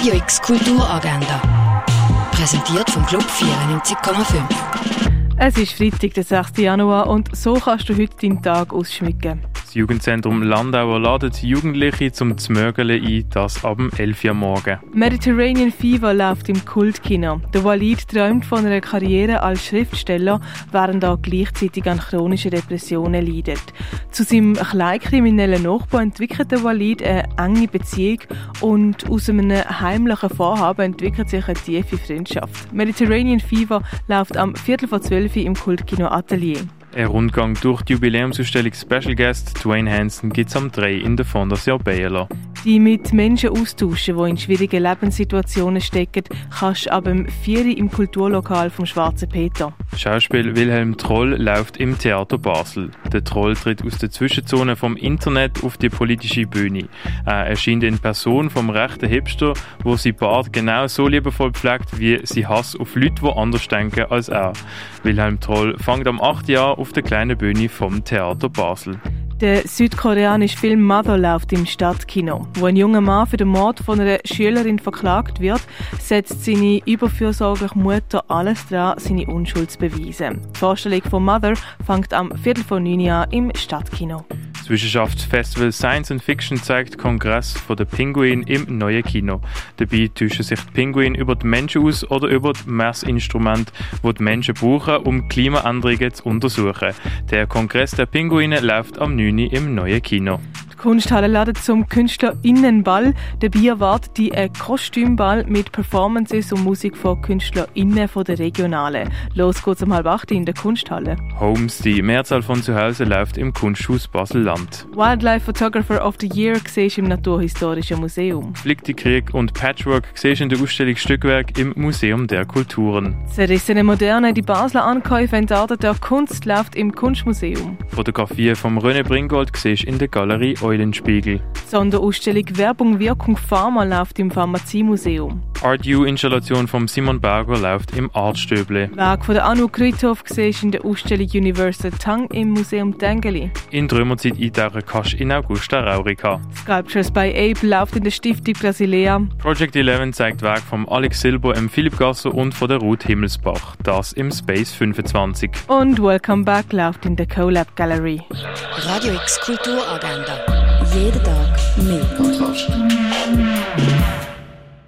Radio X Kulturagenda. Präsentiert vom Club 94,5. Es ist Freitag, der 6. Januar und so kannst du heute deinen Tag ausschmücken. Das Jugendzentrum Landauer ladet Jugendliche zum Zmörgeln ein, das ab 11 Uhr morgen. Mediterranean Fever läuft im Kultkino. Der Walid träumt von einer Karriere als Schriftsteller, während er gleichzeitig an chronischen Depressionen leidet. Zu seinem kleinkriminellen Nachbarn entwickelt der Walid eine enge Beziehung und aus einem heimlichen Vorhaben entwickelt sich eine tiefe Freundschaft. Mediterranean Fever läuft am Viertel vor zwölf im Kultkino Atelier. Ein Rundgang durch die Jubiläumsausstellung Special Guest Dwayne Hansen gibt es am 3 in der Fondation Bayerla. Die mit Menschen austauschen, die in schwierigen Lebenssituationen stecken, kannst du ab dem 4 im Kulturlokal vom Schwarzen Peter. Schauspiel Wilhelm Troll läuft im Theater Basel. Der Troll tritt aus der Zwischenzone vom Internet auf die politische Bühne. Er erscheint in Person vom rechten Hipster, wo sie Bart genau so liebevoll pflegt, wie sie Hass auf Leute, die anders denken als er. Wilhelm Troll fängt am 8. Jahr auf der kleinen Bühne vom Theater Basel. Der südkoreanische Film Mother läuft im Stadtkino. Wo ein junger Mann für den Mord von einer Schülerin verklagt wird, setzt seine überfürsorgliche Mutter alles daran, seine Unschuld zu beweisen. Die Vorstellung von Mother fängt am Viertel vor neun Jahren im Stadtkino. Das Wissenschaftsfestival Science and Fiction zeigt Kongress von der Pinguin im neuen Kino. Dabei täuschen sich die Pinguine über die Menschen aus oder über die Messinstrumente, die die Menschen brauchen, um Klimaänderungen zu untersuchen. Der Kongress der Pinguine läuft am 9. im neuen Kino. Kunsthalle ladet zum KünstlerInnenball. Dabei erwartet die ein Kostümball mit Performances und Musik von KünstlerInnen von der Regionalen. Los geht's um halb acht in der Kunsthalle. Homes, die Mehrzahl von zu Hause läuft im Kunsthaus Basel-Land. Wildlife Photographer of the Year siehst im Naturhistorischen Museum. Flickte Krieg und Patchwork siehst in der Ausstellung Stückwerk im Museum der Kulturen. Zerrissene Moderne, die Basler Ankäufe entarteter Kunst läuft im Kunstmuseum. Fotografie vom René Bringold siehst in der Galerie Eulenspiegel. Sonderausstellung Werbung Wirkung Pharma läuft im Pharmaziemuseum. Art U-Installation von Simon Berger läuft im Artstöble. Werk von der Anu Krytov siehst in der Ausstellung Universal Tongue im Museum Dengeli. In die Römerzeit eintauchen kannst in Augusta Raurica. Sculptures by Abe läuft in der Stiftung Brasilea. Project 11 zeigt Werk von Alex Silber, im Philipp Gasser und von der Ruth Himmelsbach. Das im Space 25. Und Welcome Back läuft in der CoLab Gallery. Radio X Kulturagenda. Jeden Tag mehr.